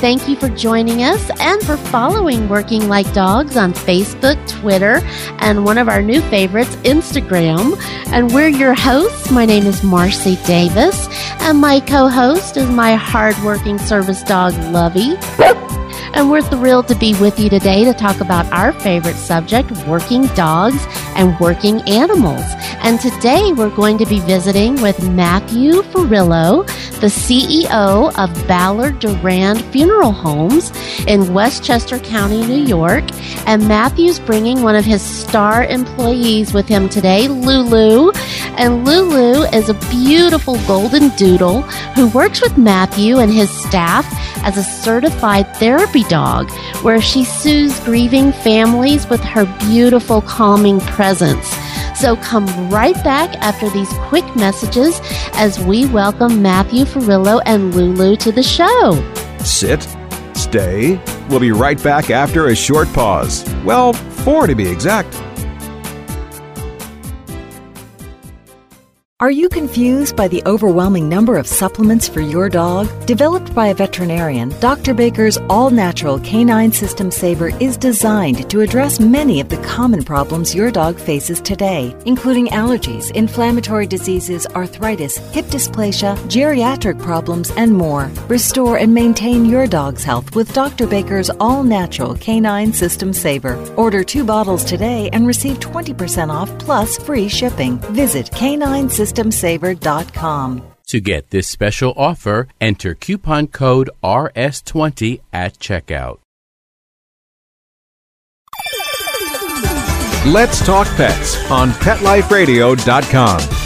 Thank you for joining us and for following Working Like Dogs on Facebook, Twitter, and one of our new favorites, Instagram. And we're your hosts. My name is Marcie Davis, and my co host is my hardworking service dog, Lovey. And we're thrilled to be with you today to talk about our favorite subject, working dogs and working animals. And today we're going to be visiting with Matthew Fiorillo, the CEO of Ballard Durand Funeral Homes in Westchester County, New York. And Matthew's bringing one of his star employees with him today, Lulu. And Lulu is a beautiful golden doodle who works with Matthew and his staff as a certified therapy dog, where she soothes grieving families with her beautiful, calming presence. So come right back after these quick messages as we welcome Matthew Fiorillo and Lulu to the show. Sit, stay. We'll be right back after a short pause. Well, four to be exact. Are you confused by the overwhelming number of supplements for your dog? Developed by a veterinarian, Dr. Baker's all natural canine system saver is designed to address many of the common problems your dog faces today, including allergies, inflammatory diseases, arthritis, hip dysplasia, geriatric problems, and more. Restore and maintain your dog's health with Dr. Baker's all natural canine system saver. Order two bottles today and receive 20% off plus free shipping. Visit canine systemsaver.com. To get this special offer, enter coupon code RS20 at checkout. Let's talk pets on PetLifeRadio.com.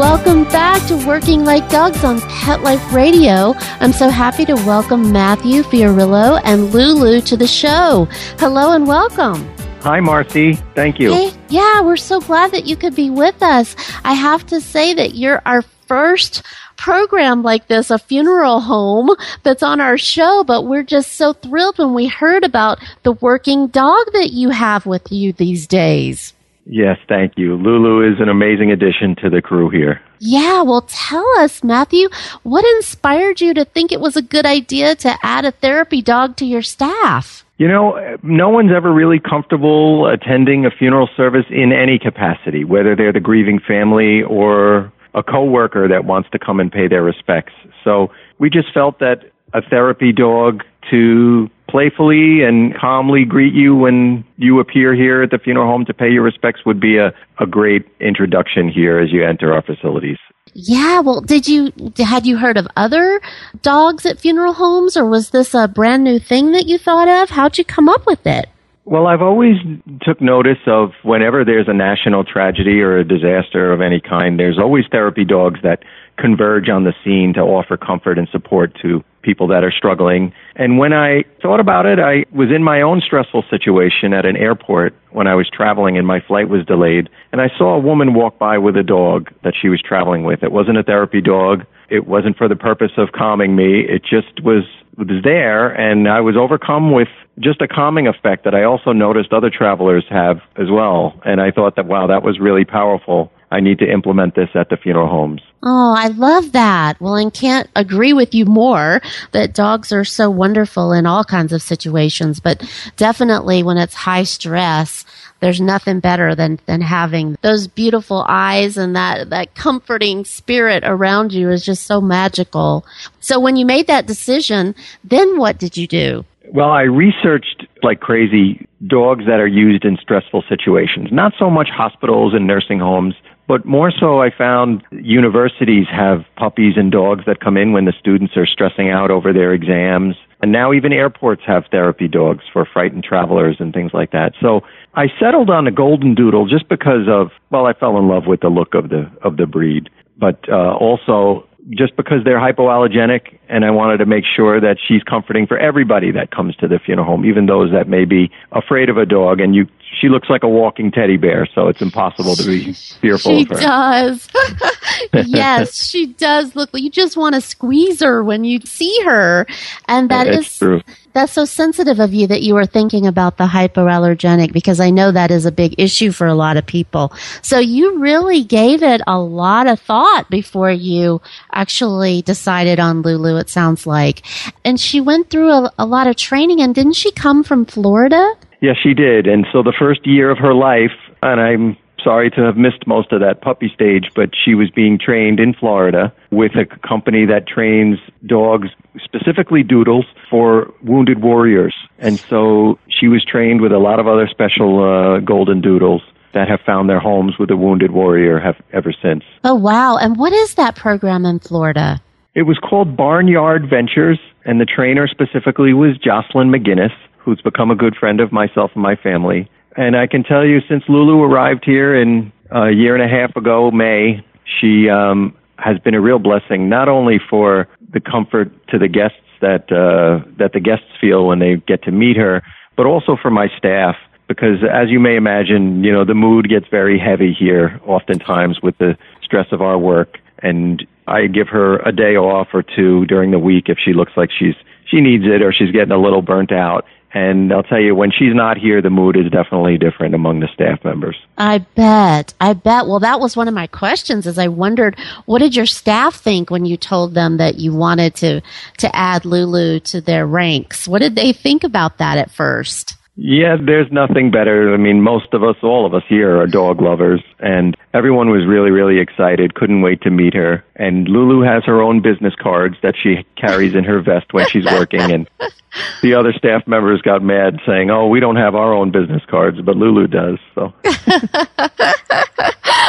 Welcome back to Working Like Dogs on Pet Life Radio. I'm so happy to welcome Matthew Fiorillo and Lulu to the show. Hello and welcome. Hi, Marcie. Thank you. Hey, yeah, we're so glad that you could be with us. I have to say that you're our first program like this, a funeral home that's on our show, but we're just so thrilled when we heard about the working dog that you have with you these days. Yes, thank you. Lulu is an amazing addition to the crew here. Yeah, well, tell us, Matthew, what inspired you to think it was a good idea to add a therapy dog to your staff? You know, no one's ever really comfortable attending a funeral service in any capacity, whether they're the grieving family or a coworker that wants to come and pay their respects. So we just felt that a therapy dog to playfully and calmly greet you when you appear here at the funeral home to pay your respects would be a, a great introduction here as you enter our facilities. Yeah, well, did you had you heard of other dogs at funeral homes, or was this a brand new thing that you thought of? How'd you come up with it? Well, I've always took notice of whenever there's a national tragedy or a disaster of any kind, there's always therapy dogs that converge on the scene to offer comfort and support to people that are struggling. And when I thought about it, I was in my own stressful situation at an airport when I was traveling and my flight was delayed. And I saw a woman walk by with a dog that she was traveling with. It wasn't a therapy dog. It wasn't for the purpose of calming me. It just was was there and I was overcome with just a calming effect that I also noticed other travelers have as well. And I thought that wow, that was really powerful. I need to implement this at the funeral homes. Oh, I love that. Well, I can't agree with you more that dogs are so wonderful in all kinds of situations, but definitely when it's high stress, there's nothing better than, than having those beautiful eyes and that, that comforting spirit around you is just so magical. So when you made that decision, then what did you do? Well, I researched like crazy dogs that are used in stressful situations, not so much hospitals and nursing homes, but more so I found universities have puppies and dogs that come in when the students are stressing out over their exams. And now even airports have therapy dogs for frightened travelers and things like that. So I settled on a golden doodle just because of, well, I fell in love with the look of the, of the breed, but uh, also just because they're hypoallergenic, and I wanted to make sure that she's comforting for everybody that comes to the funeral home, even those that may be afraid of a dog. And you, she looks like a walking teddy bear, so it's impossible to be fearful she of her. does. yes, she does look. Like you just want to squeeze her when you see her, and that It's is true. that's so sensitive of you that you were thinking about the hypoallergenic because I know that is a big issue for a lot of people. So you really gave it a lot of thought before you actually decided on Lulu. It sounds like, and she went through a, a lot of training. And didn't she come from Florida? Yes, she did. And so the first year of her life, and I'm sorry to have missed most of that puppy stage, but she was being trained in Florida with a company that trains dogs, specifically doodles, for wounded warriors. And so she was trained with a lot of other special uh, golden doodles that have found their homes with a wounded warrior have ever since. Oh wow! And what is that program in Florida? It was called Barnyard Ventures, and the trainer specifically was Jocelyn McGinnis, who's become a good friend of myself and my family. And I can tell you, since Lulu arrived here in a year and a half ago, May, she um, has been a real blessing, not only for the comfort to the guests that uh, that the guests feel when they get to meet her, but also for my staff. Because as you may imagine, you know the mood gets very heavy here, oftentimes with the stress of our work, and I give her a day off or two during the week if she looks like she's she needs it or she's getting a little burnt out. And I'll tell you, when she's not here, the mood is definitely different among the staff members. I bet. I bet. Well, that was one of my questions is I wondered what did your staff think when you told them that you wanted to to add Lulu to their ranks? What did they think about that at first? Yeah, there's nothing better. I mean, most of us, all of us here are dog lovers, and everyone was really, really excited. Couldn't wait to meet her. And Lulu has her own business cards that she carries in her vest when she's working, and the other staff members got mad saying, "Oh, we don't have our own business cards, but Lulu does." So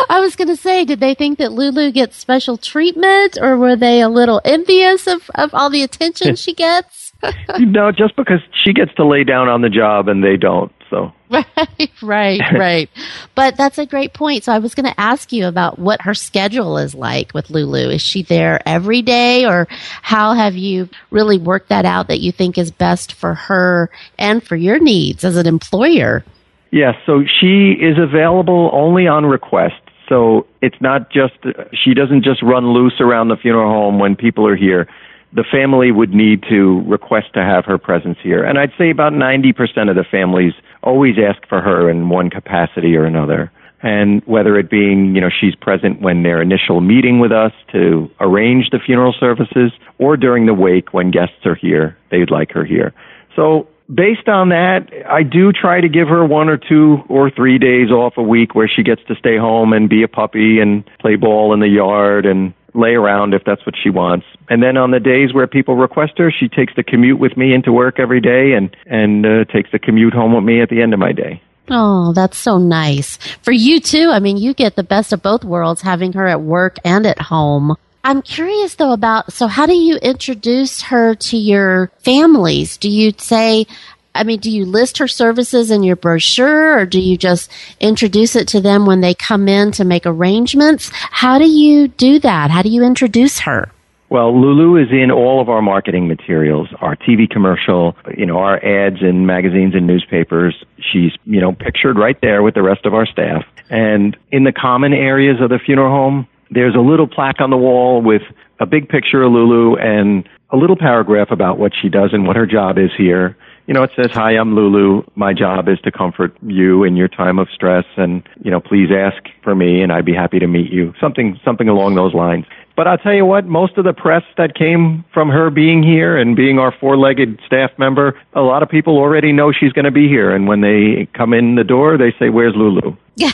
I was going to say, did they think that Lulu gets special treatment or were they a little envious of, of all the attention she gets? No, just because she gets to lay down on the job and they don't. So Right, right, right. But that's a great point. So I was going to ask you about what her schedule is like with Lulu. Is she there every day or how have you really worked that out that you think is best for her and for your needs as an employer? Yes, so she is available only on request. So it's not just, she doesn't just run loose around the funeral home when people are here. The family would need to request to have her presence here. And I'd say about 90% of the families always ask for her in one capacity or another. And whether it being, you know, she's present when their initial meeting with us to arrange the funeral services or during the wake when guests are here, they'd like her here. So based on that, I do try to give her one or two or three days off a week where she gets to stay home and be a puppy and play ball in the yard and lay around if that's what she wants. And then on the days where people request her, she takes the commute with me into work every day and and uh, takes the commute home with me at the end of my day. Oh, that's so nice. For you too. I mean, you get the best of both worlds having her at work and at home. I'm curious though about so how do you introduce her to your families? Do you say I mean, do you list her services in your brochure or do you just introduce it to them when they come in to make arrangements? How do you do that? How do you introduce her? Well, Lulu is in all of our marketing materials, our TV commercial, you know, our ads in magazines and newspapers. She's, you know, pictured right there with the rest of our staff. And in the common areas of the funeral home, there's a little plaque on the wall with a big picture of Lulu and a little paragraph about what she does and what her job is here. You know, it says, Hi, I'm Lulu. My job is to comfort you in your time of stress and, you know, please ask for me and I'd be happy to meet you. Something, something along those lines. But I'll tell you what, most of the press that came from her being here and being our four legged staff member, a lot of people already know she's going to be here. And when they come in the door, they say, Where's Lulu?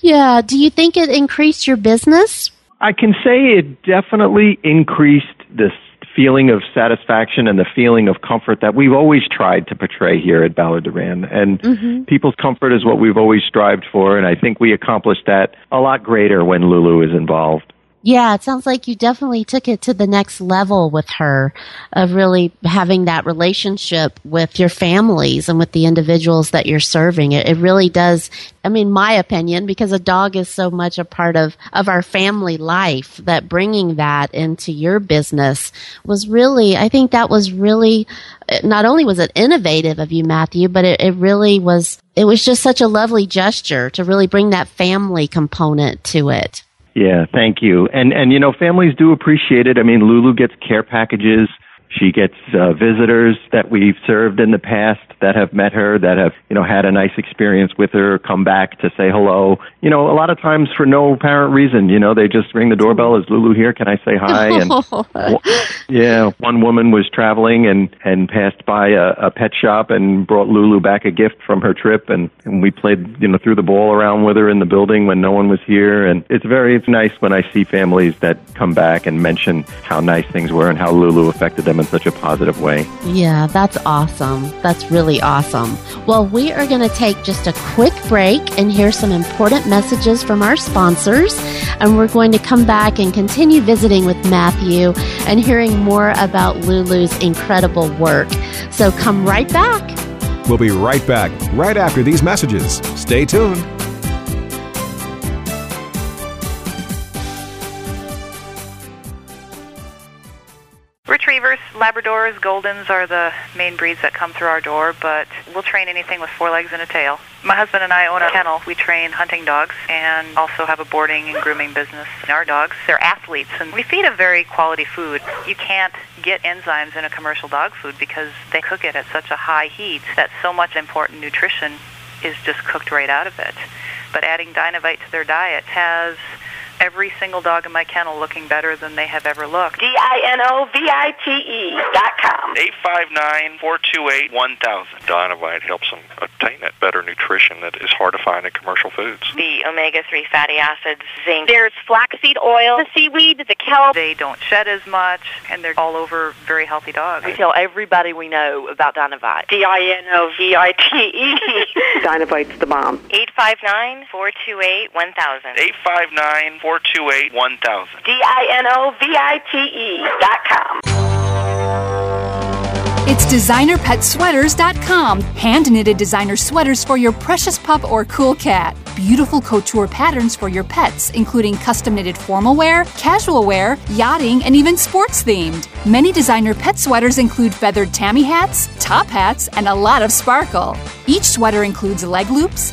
Yeah. Do you think it increased your business? I can say it definitely increased this feeling of satisfaction and the feeling of comfort that we've always tried to portray here at Ballard Durand. And mm-hmm. people's comfort is what we've always strived for, and I think we accomplished that a lot greater when Lulu is involved. Yeah, it sounds like you definitely took it to the next level with her of really having that relationship with your families and with the individuals that you're serving. It, it really does. I mean, my opinion, because a dog is so much a part of, of our family life that bringing that into your business was really, I think that was really, not only was it innovative of you, Matthew, but it, it really was, it was just such a lovely gesture to really bring that family component to it. Yeah, thank you. And and you know, families do appreciate it. I mean, Lulu gets care packages. She gets uh, visitors that we've served in the past that have met her, that have, you know, had a nice experience with her, come back to say hello. You know, a lot of times for no apparent reason, you know, they just ring the doorbell. Is Lulu here? Can I say hi? And w- yeah, one woman was traveling and, and passed by a, a pet shop and brought Lulu back a gift from her trip. And, and we played, you know, threw the ball around with her in the building when no one was here. And it's very, it's nice when I see families that come back and mention how nice things were and how Lulu affected them in such a positive way. Yeah, that's awesome. That's really awesome. Well, we are going to take just a quick break and hear some important messages from our sponsors. And we're going to come back and continue visiting with Matthew and hearing more about Lulu's incredible work. So come right back. We'll be right back right after these messages. Stay tuned. Labradors, Goldens are the main breeds that come through our door, but we'll train anything with four legs and a tail. My husband and I own a kennel. We train hunting dogs and also have a boarding and grooming business. Our dogs, they're athletes, and we feed a very quality food. You can't get enzymes in a commercial dog food because they cook it at such a high heat that so much important nutrition is just cooked right out of it. But adding Dinovite to their diet has every single dog in my kennel looking better than they have ever looked. D-I-N-O-V-I-T-E dot com. 859-428-1000. Dinovite helps them obtain that better nutrition that is hard to find in commercial foods. The omega-3 fatty acids, zinc. There's flaxseed oil, the seaweed, the kelp. They don't shed as much, and they're all over very healthy dogs. We tell everybody we know about Dinovite. D-I-N-O-V-I-T-E. Dinovite's the bomb. 859-428-1000. 859 428 1000. D-I-N-O-V-I-T-E dot com. It's designerpetsweaters.com. Hand knitted designer sweaters for your precious pup or cool cat. Beautiful couture patterns for your pets, including custom knitted formal wear, casual wear, yachting, and even sports themed. Many designer pet sweaters include feathered tammy hats, top hats, and a lot of sparkle. Each sweater includes leg loops,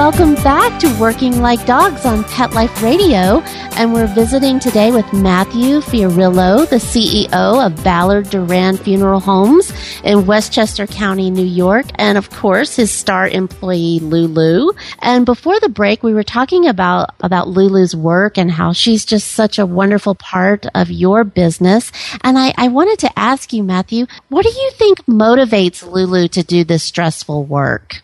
Welcome back to Working Like Dogs on Pet Life Radio. And we're visiting today with Matthew Fiorillo, the CEO of Ballard Durand Funeral Homes in Westchester County, New York. And of course, his star employee, Lulu. And before the break, we were talking about, about Lulu's work and how she's just such a wonderful part of your business. And I, I wanted to ask you, Matthew, what do you think motivates Lulu to do this stressful work?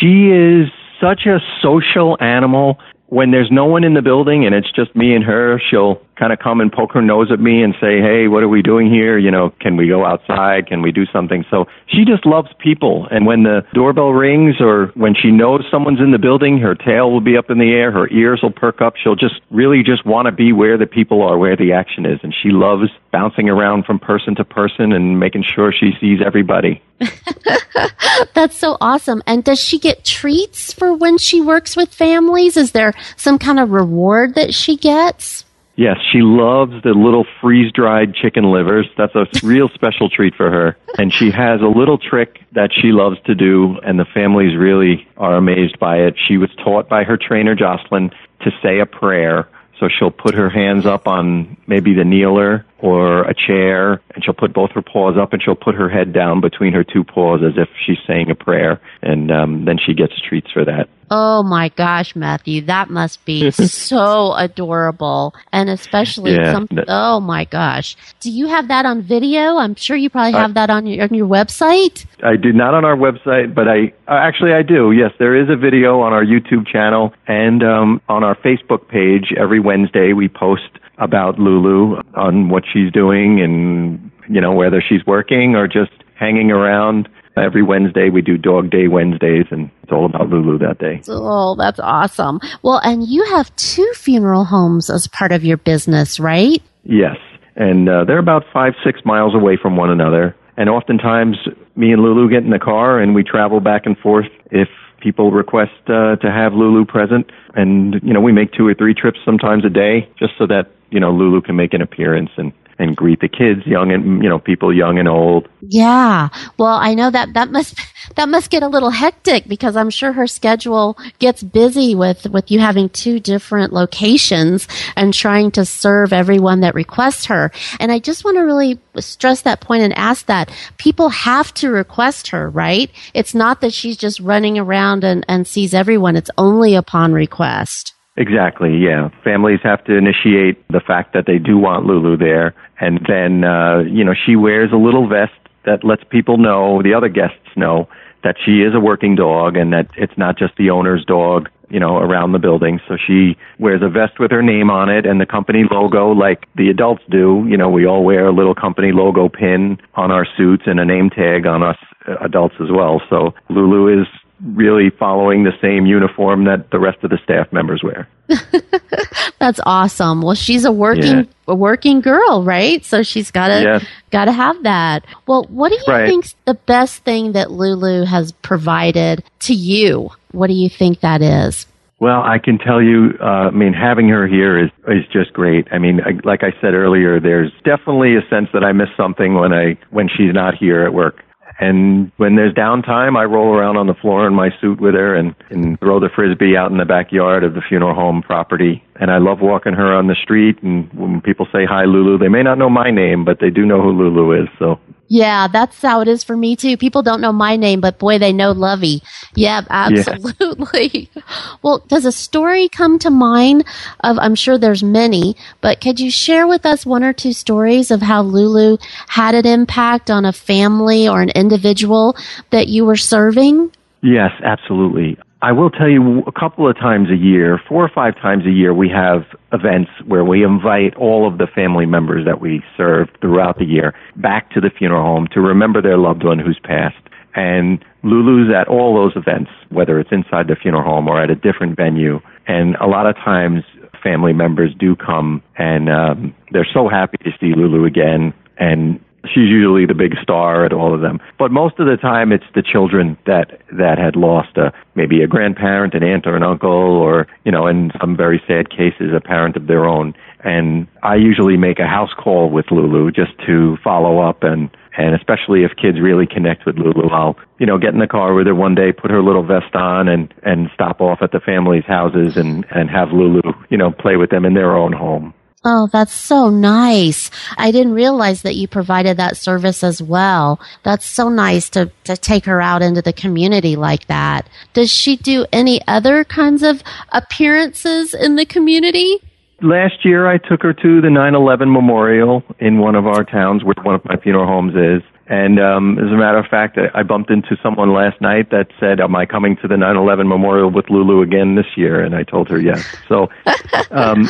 She is such a social animal. When there's no one in the building and it's just me and her, she'll kind of come and poke her nose at me and say, "Hey, what are we doing here? You know, can we go outside? Can we do something?" So she just loves people. And when the doorbell rings or when she knows someone's in the building, her tail will be up in the air, her ears will perk up. She'll just really just want to be where the people are, where the action is, and she loves bouncing around from person to person and making sure she sees everybody. That's so awesome. And does she get treats for when she works with families? Is there some kind of reward that she gets? Yes, she loves the little freeze dried chicken livers. That's a real special treat for her. And she has a little trick that she loves to do, and the families really are amazed by it. She was taught by her trainer, Jocelyn, to say a prayer So she'll put her hands up on maybe the kneeler or a chair, and she'll put both her paws up and she'll put her head down between her two paws as if she's saying a prayer, and um, then she gets treats for that. Oh my gosh, Matthew, that must be so adorable. And especially Yeah, some, that- oh my gosh. Do you have that on video? I'm sure you probably have that on your, on your website. I do not on our website, but I uh, actually I do. Yes, there is a video on our YouTube channel and um, on our Facebook page. Every Wednesday we post about Lulu on what she's doing and you know whether she's working or just hanging around. Every Wednesday we do Dog Day Wednesdays, and it's all about Lulu that day. Oh, that's awesome. Well, and you have two funeral homes as part of your business, right? Yes, and uh, they're about five, six miles away from one another. And oftentimes, me and Lulu get in the car and we travel back and forth if people request uh, to have Lulu present. And you know, we make two or three trips sometimes a day, just so that you know Lulu can make an appearance and and greet the kids, young and you know people young and old. Yeah. Well, I know that that must that must get a little hectic because I'm sure her schedule gets busy with with you having two different locations and trying to serve everyone that requests her. And I just want to really stress that point and ask that people have to request her, right? It's not that she's just running around and, and sees everyone. It's only upon request. Exactly, yeah. Families have to initiate the fact that they do want Lulu there, and then uh, you know she wears a little vest that lets people know, the other guests know, that she is a working dog and that it's not just the owner's dog, you know, around the building. So she wears a vest with her name on it and the company logo like the adults do. You know, we all wear a little company logo pin on our suits and a name tag on us uh, adults as well. So Lulu is really following the same uniform that the rest of the staff members wear. That's awesome. Well, she's a working Yeah. a working girl, right? So she's got to Yes. got to have that. Well, what do you Right. think's the best thing that Lulu has provided to you? What do you think that is? Well, I can tell you, uh, I mean, having her here is is just great. I mean, I, like I said earlier, there's definitely a sense that I miss something when I when she's not here at work. And when there's downtime, I roll around on the floor in my suit with her and, and throw the frisbee out in the backyard of the funeral home property. And I love walking her on the street. And when people say hi, Lulu, they may not know my name, but they do know who Lulu is. So Yeah, that's how it is for me too. People don't know my name, but boy, they know Lovey. Yeah, absolutely. Well, does a story come to mind of, I'm sure there's many, but could you share with us one or two stories of how Lulu had an impact on a family or an individual that you were serving? Yes, absolutely. I will tell you a couple of times a year, four or five times a year, we have events where we invite all of the family members that we serve throughout the year back to the funeral home to remember their loved one who's passed. And Lulu's at all those events, whether it's inside the funeral home or at a different venue. And a lot of times family members do come and um, they're so happy to see Lulu again. And she's usually the big star at all of them. But most of the time, it's the children that that had lost a maybe a grandparent, an aunt, or an uncle, or you know, in some very sad cases, a parent of their own. And I usually make a house call with Lulu just to follow up and and especially if kids really connect with Lulu, I'll you know get in the car with her one day, put her little vest on, and and stop off at the family's houses and and have Lulu you know play with them in their own home. Oh, that's so nice. I didn't realize that you provided that service as well. That's so nice to, to take her out into the community like that. Does she do any other kinds of appearances in the community? Last year, I took her to the 9/11 memorial in one of our towns, where one of my funeral homes is. And um, as a matter of fact, I bumped into someone last night that said, "Am I coming to the 9/11 memorial with Lulu again this year?" And I told her yes. So, um,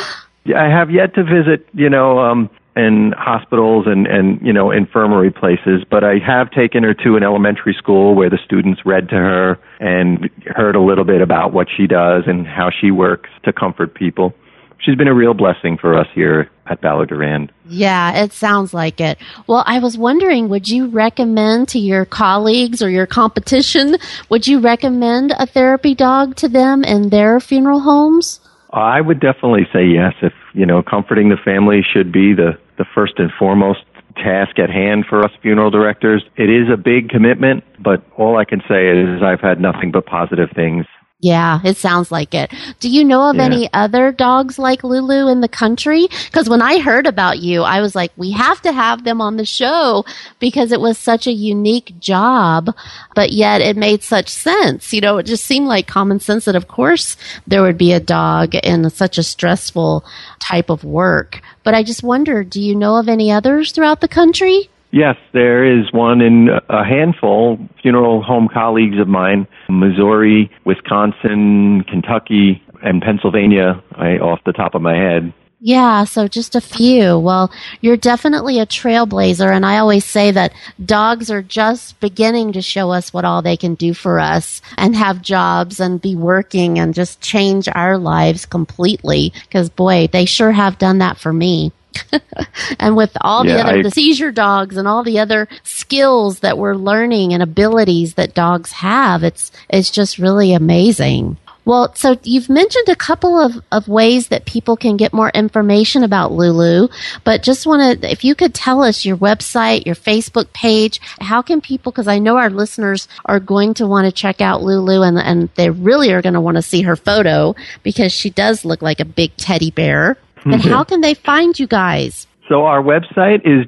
I have yet to visit, you know, um, in hospitals and and you know infirmary places, but I have taken her to an elementary school where the students read to her and heard a little bit about what she does and how she works to comfort people she's been a real blessing for us here at Ballard Durand. Yeah, it sounds like it. Well, I was wondering, would you recommend to your colleagues or your competition, would you recommend a therapy dog to them in their funeral homes? I would definitely say yes. If you know, comforting the family should be the the first and foremost task at hand for us funeral directors. It is a big commitment, but all I can say is I've had nothing but positive things Yeah, it sounds like it. Do you know of Yeah. any other dogs like Lulu in the country? Because when I heard about you, I was like, we have to have them on the show because it was such a unique job, but yet it made such sense. You know, it just seemed like common sense that, of course, there would be a dog in such a stressful type of work. But I just wonder, do you know of any others throughout the country? Yes, there is one in a handful, funeral home colleagues of mine, Missouri, Wisconsin, Kentucky, and Pennsylvania, off the top of my head. Yeah, so just a few. Well, you're definitely a trailblazer, and I always say that dogs are just beginning to show us what all they can do for us and have jobs and be working and just change our lives completely. Because, boy, they sure have done that for me. and with all the other I- the seizure dogs and all the other skills that we're learning and abilities that dogs have, it's it's just really amazing. Well, so you've mentioned a couple of, of ways that people can get more information about Lulu, but just want to, if you could tell us your website, your Facebook page, how can people, because I know our listeners are going to want to check out Lulu and, and they really are going to want to see her photo because she does look like a big teddy bear. But mm-hmm. how can they find you guys? So our website is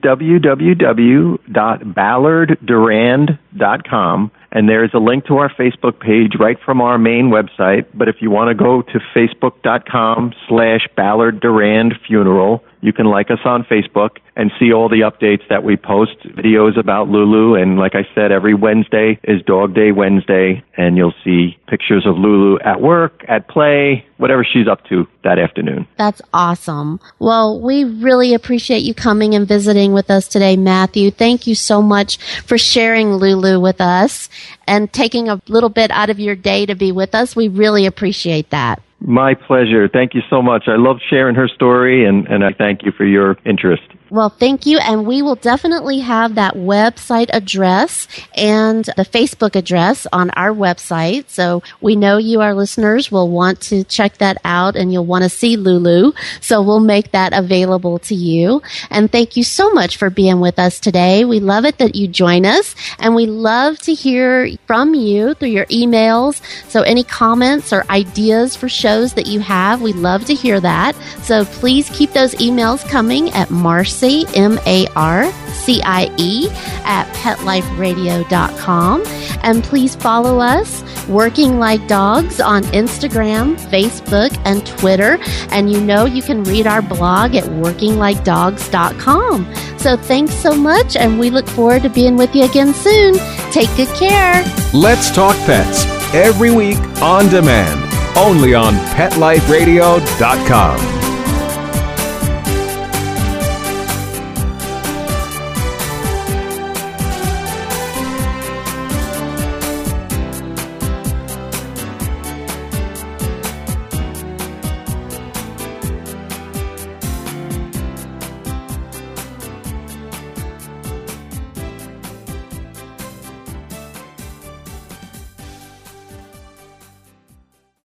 www.ballarddurand.com and there's a link to our Facebook page right from our main website. But if you want to go to facebook.com slash Ballard Durand Funeral, you can like us on Facebook and see all the updates that we post, videos about Lulu. And like I said, every Wednesday is Dog Day Wednesday, and you'll see pictures of Lulu at work, at play, whatever she's up to that afternoon. That's awesome. Well, we really appreciate you coming and visiting with us today, Matthew. Thank you so much for sharing Lulu with us and taking a little bit out of your day to be with us. We really appreciate that. My pleasure. Thank you so much. I love sharing her story, and, and I thank you for your interest. Well, thank you. And we will definitely have that website address and the Facebook address on our website. So we know you, our listeners, will want to check that out and you'll want to see Lulu. So we'll make that available to you. And thank you so much for being with us today. We love it that you join us and we love to hear from you through your emails. So any comments or ideas for shows that you have, we love to hear that. So please keep those emails coming at Marcie, M A R C I E, at petliferadio.com. And please follow us, Working Like Dogs, on Instagram, Facebook, and Twitter. And you know you can read our blog at workinglikedogs.com. So thanks so much, and we look forward to being with you again soon. Take good care. Let's Talk Pets every week on demand, only on PetLifeRadio.com.